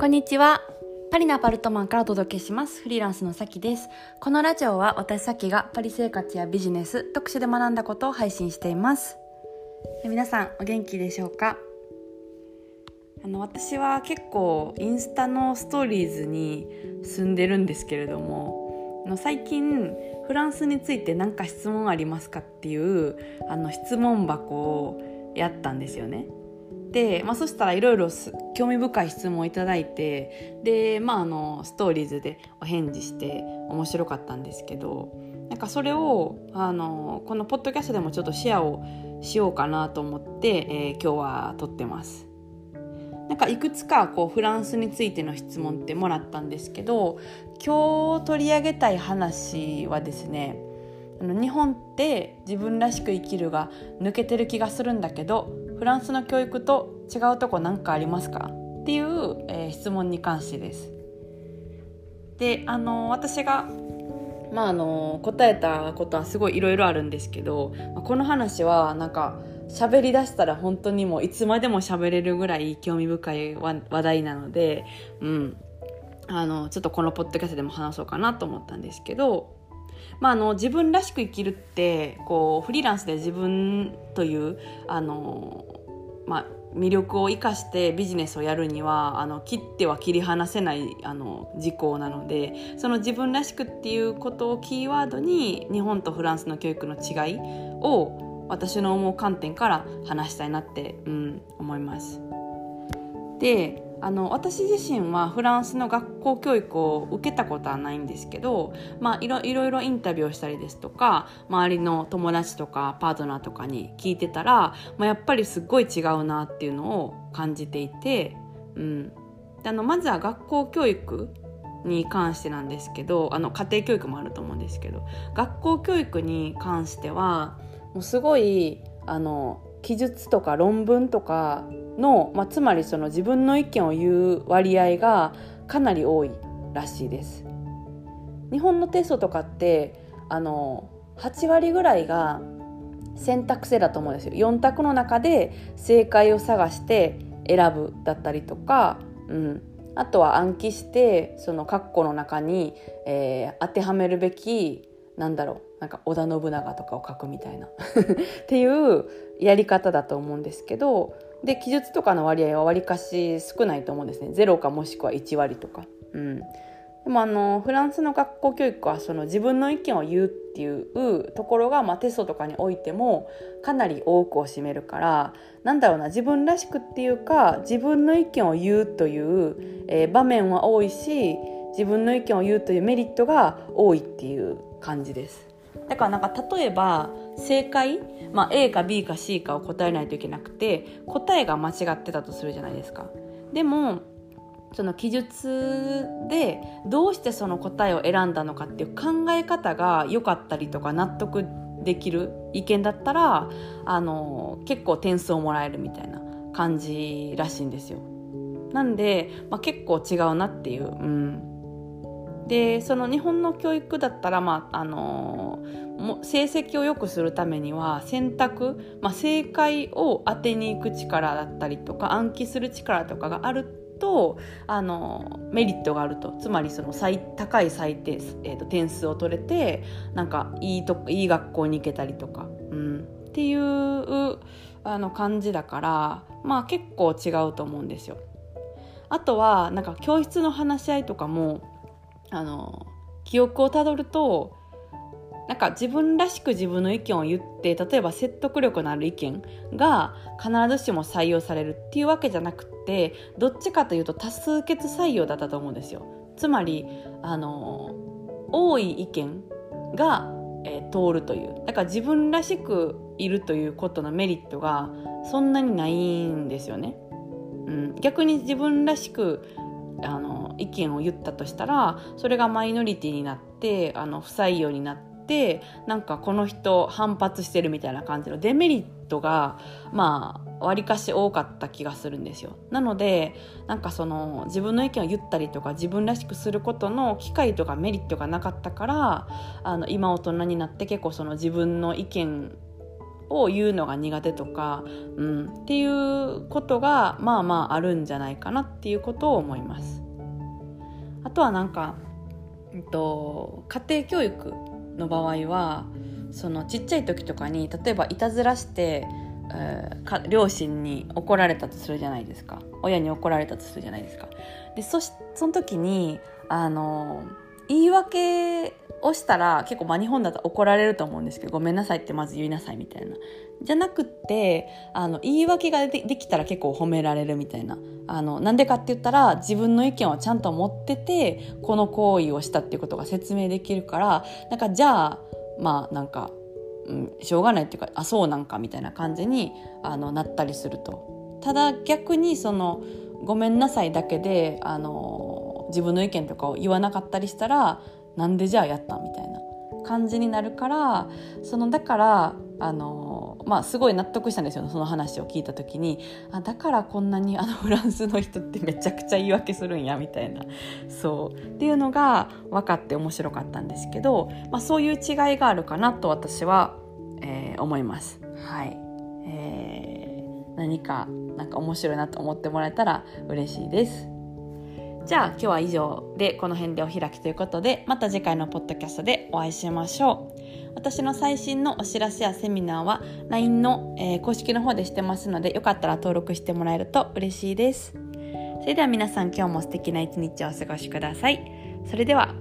こんにちは。パリのアパルトマンからお届けします。フリーランスのさきです。このラジオは私さきがパリ生活やビジネス、読書で学んだことを配信しています。皆さんお元気でしょうか？あの私は結構インスタのストーリーズに住んでるんですけれどもあの最近フランスについて何か質問ありますかっていうあの質問箱をやったんですよね。で、まあ、そしたらいろいろ興味深い質問をいただいてで、まあ、あのストーリーズでお返事して面白かったんですけどなんかそれをあのこのポッドキャストでもちょっとシェアをしようかなと思って、えー今日は撮ってます。なんかいくつかこうフランスについての質問ってもらったんですけど今日取り上げたい話はですねあの日本って自分らしく生きるが抜けてる気がするんだけどフランスの教育と違うとこ何かありますか？っていう、えー質問に関してです。であの私がまあ、あの答えたことはすごいいろいろあるんですけどまあこの話はなんか喋りだしたら本当にもういつまでも喋れるぐらい興味深い話題なので、うん、あのちょっとこのポッドキャストでも話そうかなと思ったんですけど、まあ、あの自分らしく生きるってこうフリーランスで自分というあの、まあ、魅力を生かしてビジネスをやるにはあの切っては切り離せないあの事項なのでその自分らしくっていうことをキーワードに日本とフランスの教育の違いを私の思う観点から話したいなって、うん、思います。であの私自身はフランスの学校教育を受けたことはないんですけど、まあ、いろいろインタビューをしたりですとか周りの友達とかパートナーとかに聞いてたら、まあ、やっぱりすっごい違うなっていうのを感じていて、うん、あのまずは学校教育に関してなんですけどあの家庭教育もあると思うんですけど学校教育に関してはもうすごいあの記述とか論文とかの、まあ、つまりその自分の意見を言う割合がかなり多いらしいです。日本のテストとかってあの8割ぐらいが選択制だと思うんですよ。4択の中で正解を探して選ぶだったりとか、うん、あとは暗記してその括弧の中に、えー当てはめるべきなんだろうなんか織田信長とかを書くみたいな っていうやり方だと思うんですけどで記述とかの割合はわりかし少ないと思うんですね0かもしくは1割とか。うん、でもあのフランスの学校教育はその自分の意見を言うっていうところが、まあ、テストとかにおいてもかなり多くを占めるからなんだろうな自分らしくっていうか自分の意見を言うという、えー場面は多いし自分の意見を言うというメリットが多いっていう感じです。だからなんか例えば正解、まあ、A か B か C かを答えないといけなくて答えが間違ってたとするじゃないですか。でもその記述でどうしてその答えを選んだのかっていう考え方が良かったりとか納得できる意見だったらあの結構点数をもらえるみたいな感じらしいんですよ。なんで、まあ、結構違うなっていう。うんでその日本の教育だったら、まああのも成績を良くするためには選択、まあ、正解を当てに行く力だったりとか暗記する力とかがあるとあのメリットがあるとつまりその最高い採点、えー、と点数を取れてなんかいいといい学校に行けたりとか、うん、っていうあの感じだからまあ結構違うと思うんですよ。あとはなんか教室の話し合いとかもあの記憶をたどるとなんか自分らしく自分の意見を言って例えば説得力のある意見が必ずしも採用されるっていうわけじゃなくてどっちかというと多数決採用だったと思うんですよ。つまりあの多い意見が、えー通るというだから自分らしくいるということのメリットがそんなにないんですよね。うん、逆に自分らしくあの意見を言ったとしたらそれがマイノリティになってあの不採用になってなんかこの人反発してるみたいな感じのデメリットがまあわりかし多かった気がするんですよなのでなんかその自分の意見を言ったりとか自分らしくすることの機会とかメリットがなかったからあの今大人になって結構その自分の意見を言うのが苦手とか、うん、っていうことがまあまああるんじゃないかなっていうことを思います。あとはなんか、えっと、家庭教育の場合はそのちっちゃい時とかに例えばいたずらして、えー、か両親に怒られたとするじゃないですか親に怒られたとするじゃないですか。でそしその時にあの言い訳をしたら結構まあ日本だと怒られると思うんですけどごめんなさいってまず言いなさいみたいな。じゃなくってあの言い訳ができたら結構褒められるみたいな。あのなんでかって言ったら自分の意見をちゃんと持っててこの行為をしたっていうことが説明できるからなんかじゃあまあなんか、うん、しょうがないっていうかあそうなんかみたいな感じにあのなったりすると。ただ逆にそのごめんなさいだけであの自分の意見とかを言わなかったりしたらなんでじゃあやったみたいな感じになるからそのだからあのまあすごい納得したんですよその話を聞いた時にあだからこんなにあのフランスの人ってめちゃくちゃ言い訳するんやみたいなそうっていうのが分かって面白かったんですけど、まあ、そういう違いがあるかなと私は、えー、思います。はいえー、何かなんか面白いなと思ってもらえたら嬉しいです。じゃあ今日は以上でこの辺でお開きということでまた次回のポッドキャストでお会いしましょう。私の最新のお知らせやセミナーは LINE の、えー、公式の方でしてますのでよかったら登録してもらえると嬉しいです。それでは皆さん今日も素敵な一日をお過ごしください。それでは